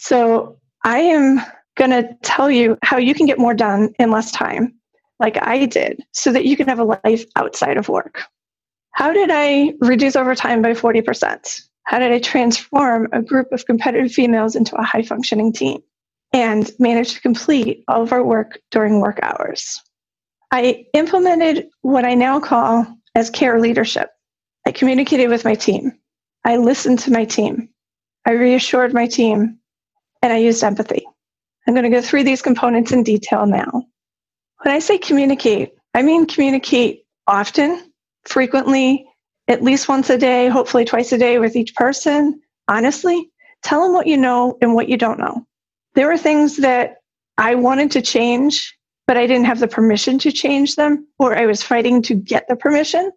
So I am going to tell you how you can get more done in less time, like I did, so that you can have a life outside of work. How did I reduce overtime by 40%? How did I transform a group of competitive females into a high functioning team and manage to complete all of our work during work hours? I implemented what I now call as care leadership. I communicated with my team. I listened to my team. I reassured my team and I used empathy. I'm going to go through these components in detail now. When I say communicate, I mean communicate often, frequently, at least once a day, hopefully twice a day with each person. Honestly, tell them what you know and what you don't know. There are things that I wanted to change, but I didn't have the permission to change them, or I was fighting to get the permission.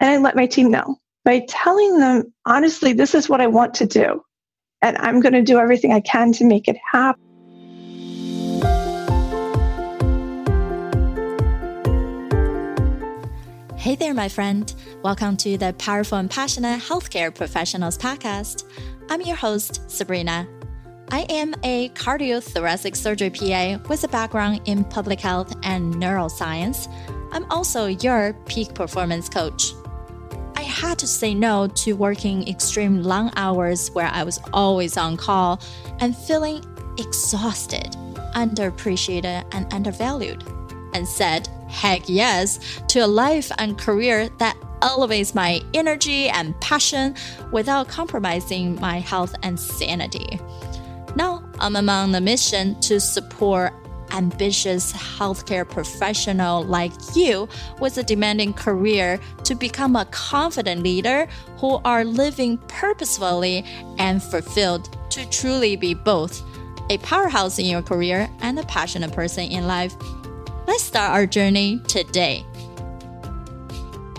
And I let my team know by telling them, honestly, this is what I want to do. And I'm going to do everything I can to make it happen. Hey there, my friend. Welcome to the Powerful and Passionate Healthcare Professionals Podcast. I'm your host, Sabrina. I am a cardiothoracic surgery PA with a background in public health and neuroscience. I'm also your peak performance coach. Had to say no to working extreme long hours where I was always on call and feeling exhausted, underappreciated, and undervalued, and said heck yes to a life and career that elevates my energy and passion without compromising my health and sanity. Now, I'm among the mission to support ambitious healthcare professional like you with a demanding career to become a confident leader who are living purposefully and fulfilled to truly be both a powerhouse in your career and a passionate person in life. Let's start our journey today.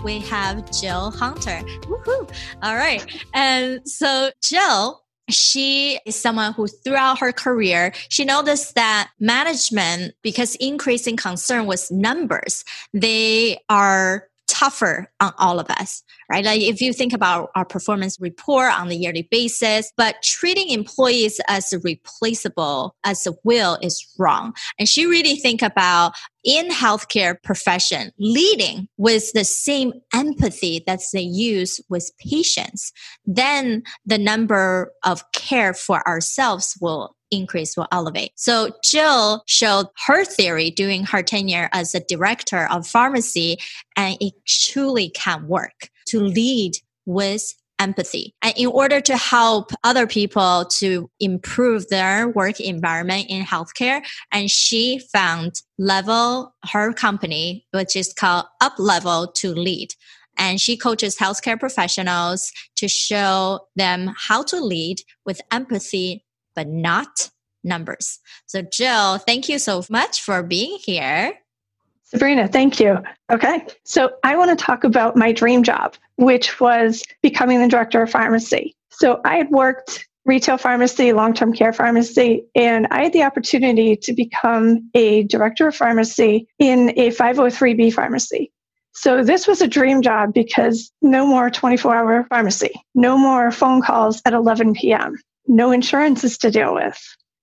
We have Jill Hunter. Woohoo! All right. And so Jill she is someone who throughout her career she noticed that management because increasing concern with numbers. They are tougher on all of us right? Like if you think about our performance report on the yearly basis but treating employees as replaceable as a will is wrong. And she really think about in healthcare profession leading with the same empathy that they use with patients then the number of care for ourselves will increase will elevate. So Jill showed her theory during her tenure as a director of pharmacy, and it truly can work to lead with empathy. And in order to help other people to improve their work environment in healthcare, and she found Level, her company, which is called Up Level to Lead. And she coaches healthcare professionals to show them how to lead with empathy, but not numbers. So, Jill, thank you so much for being here. Sabrina, thank you. Okay. So I want to talk about my dream job, which was becoming the director of pharmacy. So I had worked retail pharmacy, long term care pharmacy, and I had the opportunity to become a director of pharmacy in a 503B pharmacy. So this was a dream job because no more 24 hour pharmacy, no more phone calls at 11 p.m., no insurances to deal with,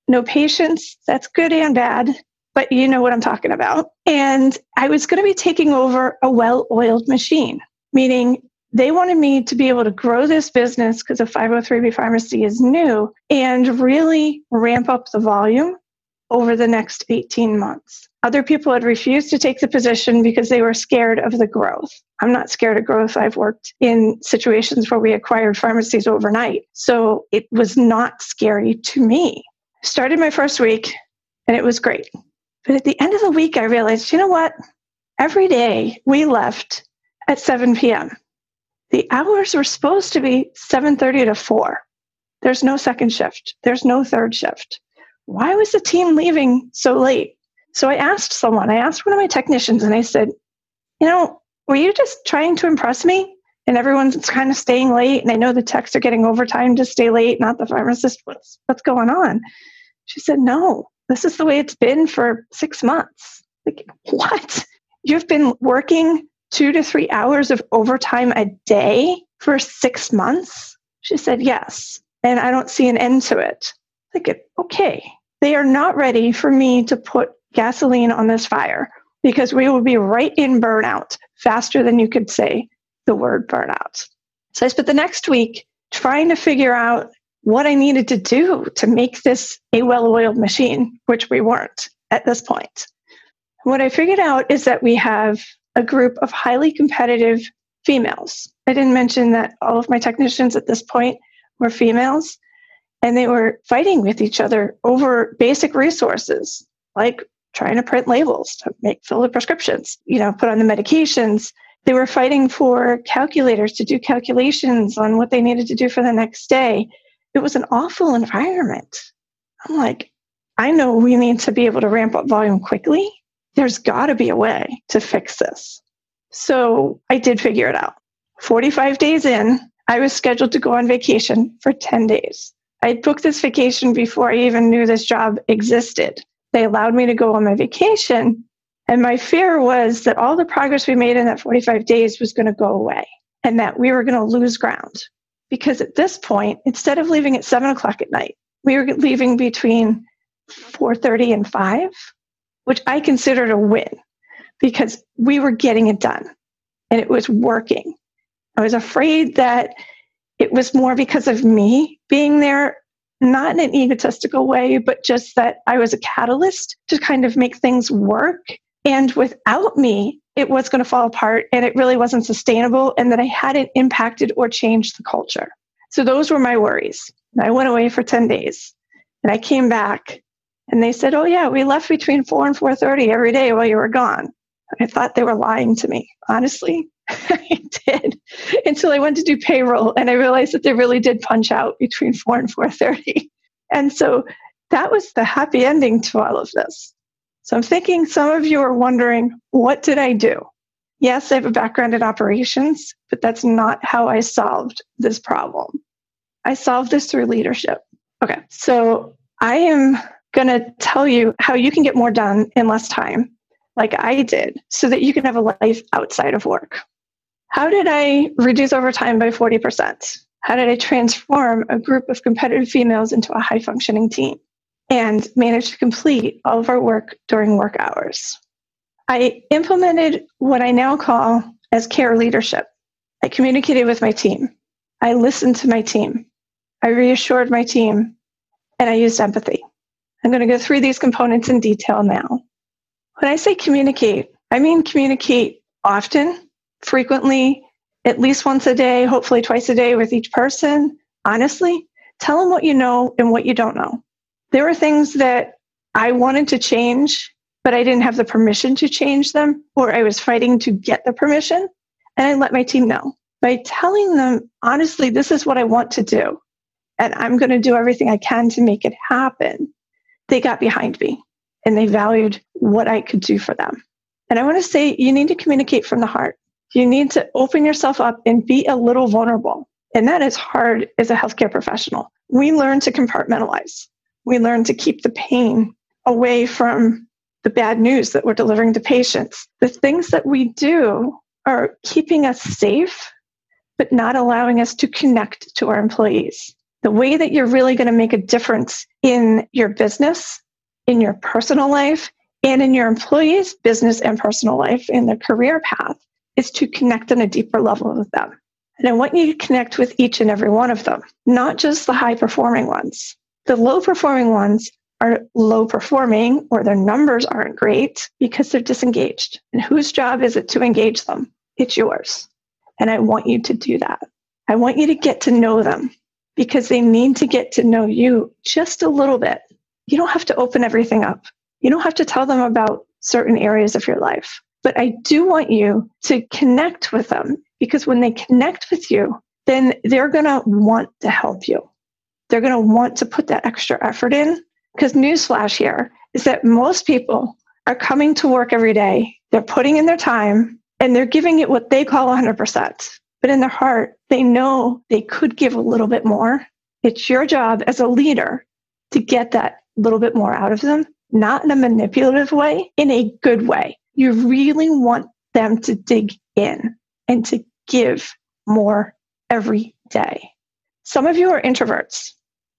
no patients. That's good and bad but you know what I'm talking about. And I was going to be taking over a well oiled machine, meaning they wanted me to be able to grow this business because a 503B pharmacy is new and really ramp up the volume over the next 18 months. Other people had refused to take the position because they were scared of the growth. I'm not scared of growth. I've worked in situations where we acquired pharmacies overnight. So it was not scary to me. Started my first week and it was great. But at the end of the week, I realized, you know what? Every day we left at 7 p.m. The hours were supposed to be 7:30 to 4. There's no second shift. There's no third shift. Why was the team leaving so late? So I asked someone, I asked one of my technicians, and I said, you know, were you just trying to impress me? And everyone's kind of staying late, and I know the techs are getting overtime to stay late, not the pharmacist. What's what's going on? She said, No, this is the way it's been for six months. Like, what? You've been working two to three hours of overtime a day for six months? She said, Yes. And I don't see an end to it. Like, okay, they are not ready for me to put gasoline on this fire because we will be right in burnout faster than you could say the word burnout. So I spent the next week trying to figure out what I needed to do to make this a well oiled machine, which we weren't at this point. What I figured out is that we have a group of highly competitive females. I didn't mention that all of my technicians at this point were females, and they were fighting with each other over basic resources like trying to print labels to make fill the prescriptions, you know, put on the medications. They were fighting for calculators to do calculations on what they needed to do for the next day. It was an awful environment. I'm like, I know we need to be able to ramp up volume quickly. There's got to be a way to fix this. So I did figure it out. 45 days in, I was scheduled to go on vacation for 10 days. I booked this vacation before I even knew this job existed. They allowed me to go on my vacation. And my fear was that all the progress we made in that 45 days was going to go away and that we were going to lose ground. Because at this point, instead of leaving at seven o'clock at night, we were leaving between 4.30 and 5 which i considered a win because we were getting it done and it was working i was afraid that it was more because of me being there not in an egotistical way but just that i was a catalyst to kind of make things work and without me it was going to fall apart and it really wasn't sustainable and that i hadn't impacted or changed the culture so those were my worries i went away for 10 days and i came back and they said, "Oh yeah, we left between 4 and 4:30 every day while you were gone." I thought they were lying to me. Honestly, I did until I went to do payroll and I realized that they really did punch out between 4 and 4:30. And so that was the happy ending to all of this. So I'm thinking some of you are wondering, what did I do? Yes, I have a background in operations, but that's not how I solved this problem. I solved this through leadership. Okay, so I am going to tell you how you can get more done in less time, like I did, so that you can have a life outside of work. How did I reduce overtime by 40%? How did I transform a group of competitive females into a high functioning team and manage to complete all of our work during work hours? I implemented what I now call as care leadership. I communicated with my team. I listened to my team. I reassured my team and I used empathy. I'm going to go through these components in detail now. When I say communicate, I mean communicate often, frequently, at least once a day, hopefully twice a day with each person. Honestly, tell them what you know and what you don't know. There were things that I wanted to change, but I didn't have the permission to change them, or I was fighting to get the permission. And I let my team know by telling them, honestly, this is what I want to do. And I'm going to do everything I can to make it happen they got behind me and they valued what I could do for them. And I want to say you need to communicate from the heart. You need to open yourself up and be a little vulnerable. And that is hard as a healthcare professional. We learn to compartmentalize. We learn to keep the pain away from the bad news that we're delivering to patients. The things that we do are keeping us safe, but not allowing us to connect to our employees the way that you're really going to make a difference in your business, in your personal life, and in your employees' business and personal life in their career path is to connect on a deeper level with them. And I want you to connect with each and every one of them, not just the high performing ones. The low performing ones are low performing or their numbers aren't great because they're disengaged. And whose job is it to engage them? It's yours. And I want you to do that. I want you to get to know them because they need to get to know you just a little bit. You don't have to open everything up. You don't have to tell them about certain areas of your life. But I do want you to connect with them because when they connect with you, then they're going to want to help you. They're going to want to put that extra effort in. Because, newsflash here is that most people are coming to work every day, they're putting in their time, and they're giving it what they call 100%. But in their heart, they know they could give a little bit more. It's your job as a leader to get that little bit more out of them, not in a manipulative way, in a good way. You really want them to dig in and to give more every day. Some of you are introverts.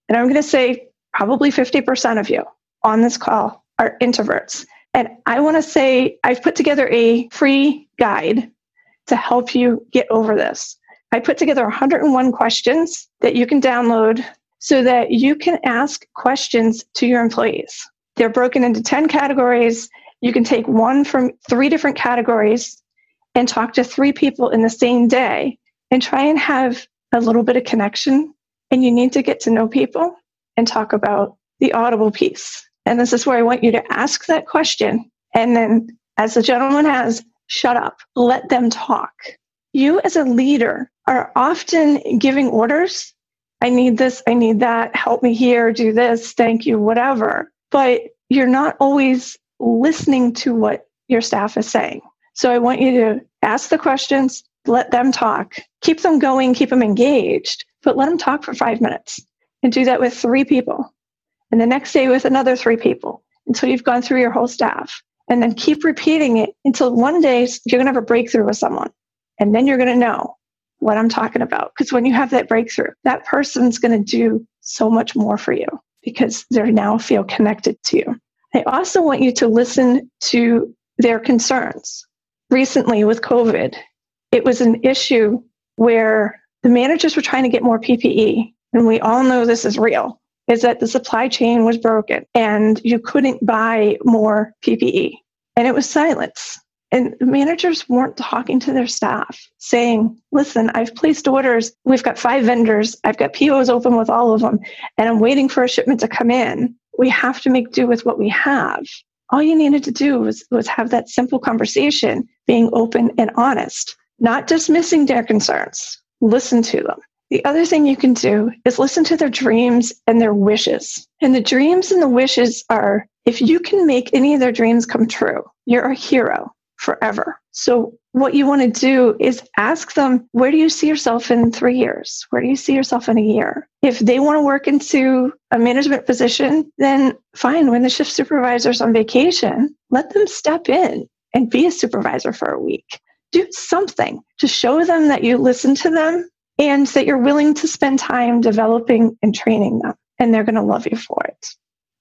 And I'm going to say probably 50% of you on this call are introverts. And I want to say I've put together a free guide to help you get over this. I put together 101 questions that you can download so that you can ask questions to your employees. They're broken into 10 categories. You can take one from three different categories and talk to three people in the same day and try and have a little bit of connection. And you need to get to know people and talk about the audible piece. And this is where I want you to ask that question. And then, as the gentleman has, shut up, let them talk. You, as a leader, are often giving orders. I need this, I need that, help me here, do this, thank you, whatever. But you're not always listening to what your staff is saying. So I want you to ask the questions, let them talk, keep them going, keep them engaged, but let them talk for five minutes and do that with three people. And the next day with another three people until you've gone through your whole staff. And then keep repeating it until one day you're going to have a breakthrough with someone. And then you're going to know what I'm talking about. Because when you have that breakthrough, that person's going to do so much more for you because they now feel connected to you. I also want you to listen to their concerns. Recently with COVID, it was an issue where the managers were trying to get more PPE. And we all know this is real, is that the supply chain was broken and you couldn't buy more PPE. And it was silence. And managers weren't talking to their staff saying, listen, I've placed orders. We've got five vendors. I've got POs open with all of them, and I'm waiting for a shipment to come in. We have to make do with what we have. All you needed to do was, was have that simple conversation, being open and honest, not dismissing their concerns. Listen to them. The other thing you can do is listen to their dreams and their wishes. And the dreams and the wishes are if you can make any of their dreams come true, you're a hero forever. So, what you want to do is ask them, where do you see yourself in three years? Where do you see yourself in a year? If they want to work into a management position, then fine. When the shift supervisor's on vacation, let them step in and be a supervisor for a week. Do something to show them that you listen to them and that you're willing to spend time developing and training them, and they're going to love you for it.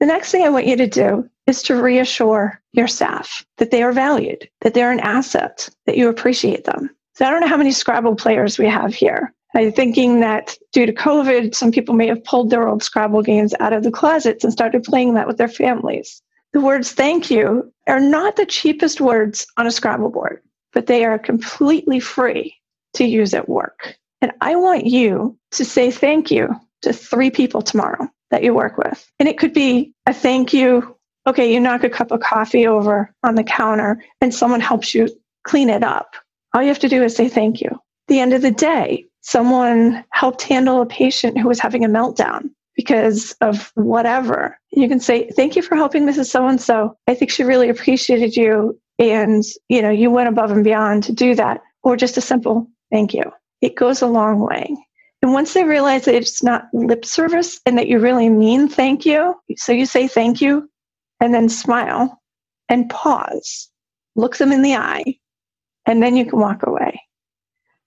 The next thing I want you to do is to reassure your staff that they are valued, that they're an asset, that you appreciate them. So I don't know how many Scrabble players we have here. I'm thinking that due to COVID, some people may have pulled their old Scrabble games out of the closets and started playing that with their families. The words thank you are not the cheapest words on a Scrabble board, but they are completely free to use at work. And I want you to say thank you to three people tomorrow that you work with. And it could be a thank you. Okay, you knock a cup of coffee over on the counter and someone helps you clean it up. All you have to do is say thank you. The end of the day, someone helped handle a patient who was having a meltdown because of whatever. You can say, Thank you for helping Mrs. So and so. I think she really appreciated you. And, you know, you went above and beyond to do that. Or just a simple thank you. It goes a long way. And once they realize that it's not lip service and that you really mean thank you, so you say thank you and then smile and pause, look them in the eye, and then you can walk away.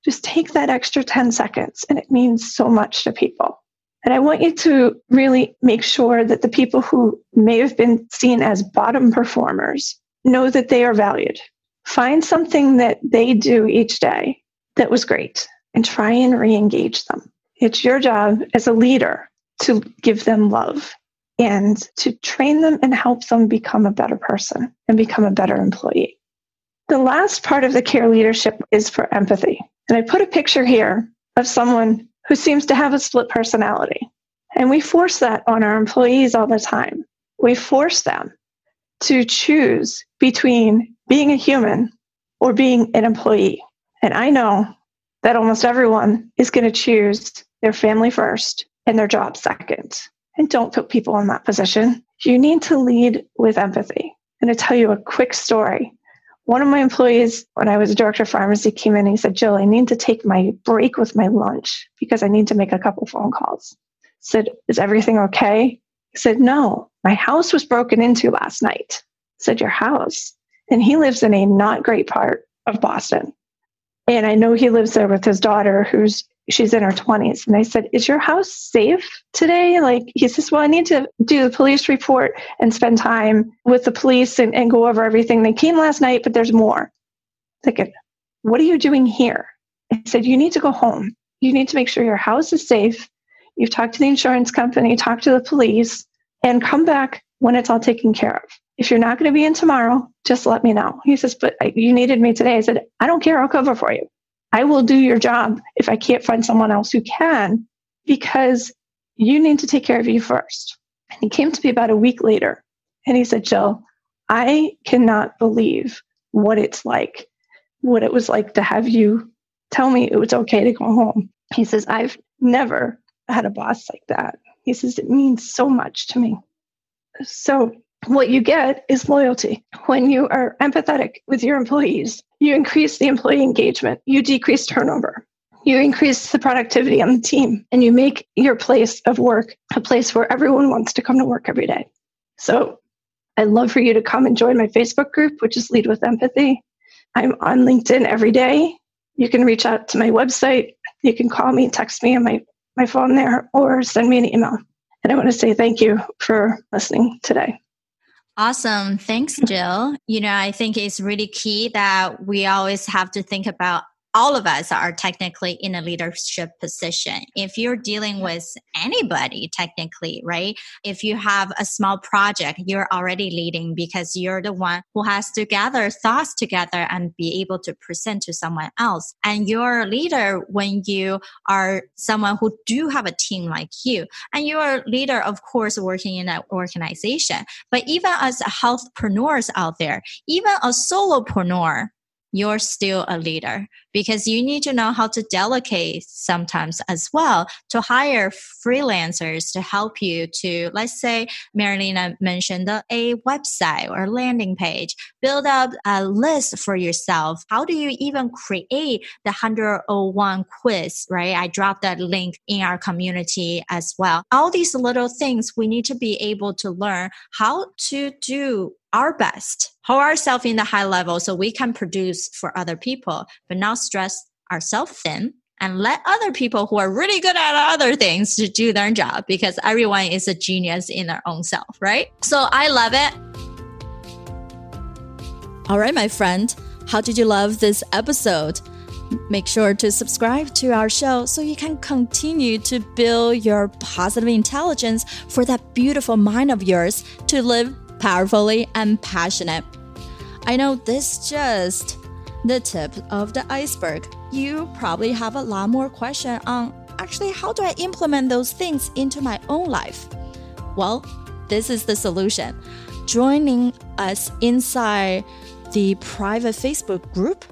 Just take that extra 10 seconds, and it means so much to people. And I want you to really make sure that the people who may have been seen as bottom performers know that they are valued. Find something that they do each day that was great and try and re engage them. It's your job as a leader to give them love and to train them and help them become a better person and become a better employee. The last part of the care leadership is for empathy. And I put a picture here of someone who seems to have a split personality. And we force that on our employees all the time. We force them to choose between being a human or being an employee. And I know that almost everyone is going to choose their family first and their job second. And don't put people in that position. You need to lead with empathy. I'm going to tell you a quick story. One of my employees, when I was a director of pharmacy, came in and he said, Jill, I need to take my break with my lunch because I need to make a couple phone calls. I said, Is everything okay? He said, No, my house was broken into last night. I said, Your house? And he lives in a not great part of Boston. And I know he lives there with his daughter, who's she's in her 20s. And I said, Is your house safe today? Like, he says, Well, I need to do the police report and spend time with the police and, and go over everything. They came last night, but there's more. Like, what are you doing here? I said, You need to go home. You need to make sure your house is safe. You've talked to the insurance company, talk to the police, and come back when it's all taken care of. If you're not going to be in tomorrow, just let me know. He says, But you needed me today. I said, I don't care. I'll cover for you. I will do your job if I can't find someone else who can, because you need to take care of you first. And he came to me about a week later and he said, Jill, I cannot believe what it's like, what it was like to have you tell me it was okay to go home. He says, I've never had a boss like that. He says, it means so much to me. So what you get is loyalty. When you are empathetic with your employees, you increase the employee engagement, you decrease turnover, you increase the productivity on the team, and you make your place of work a place where everyone wants to come to work every day. So I'd love for you to come and join my Facebook group, which is Lead with Empathy. I'm on LinkedIn every day. You can reach out to my website. You can call me, text me on my, my phone there, or send me an email. And I want to say thank you for listening today. Awesome. Thanks, Jill. You know, I think it's really key that we always have to think about all of us are technically in a leadership position. If you're dealing with anybody, technically, right? If you have a small project, you're already leading because you're the one who has to gather thoughts together and be able to present to someone else. And you're a leader when you are someone who do have a team like you. And you're a leader, of course, working in an organization. But even as healthpreneurs out there, even a solopreneur, you're still a leader because you need to know how to delegate sometimes as well to hire freelancers to help you to let's say marilena mentioned a website or landing page. Build up a list for yourself. How do you even create the 101 quiz right? I dropped that link in our community as well. All these little things we need to be able to learn how to do our best, hold ourselves in the high level so we can produce for other people, but not stress ourselves thin and let other people who are really good at other things to do their job because everyone is a genius in their own self, right? So I love it. All right, my friend, how did you love this episode? Make sure to subscribe to our show so you can continue to build your positive intelligence for that beautiful mind of yours to live powerfully and passionate. I know this just the tip of the iceberg. You probably have a lot more questions on actually how do I implement those things into my own life? Well, this is the solution. Joining us inside the private Facebook group,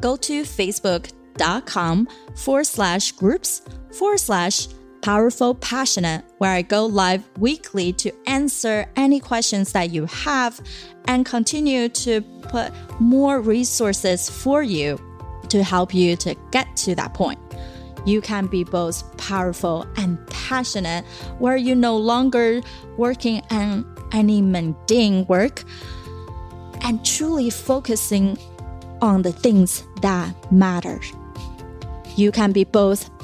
go to facebook.com forward slash groups forward slash Powerful Passionate, where I go live weekly to answer any questions that you have and continue to put more resources for you to help you to get to that point. You can be both powerful and passionate, where you're no longer working on any mundane work and truly focusing on the things that matter. You can be both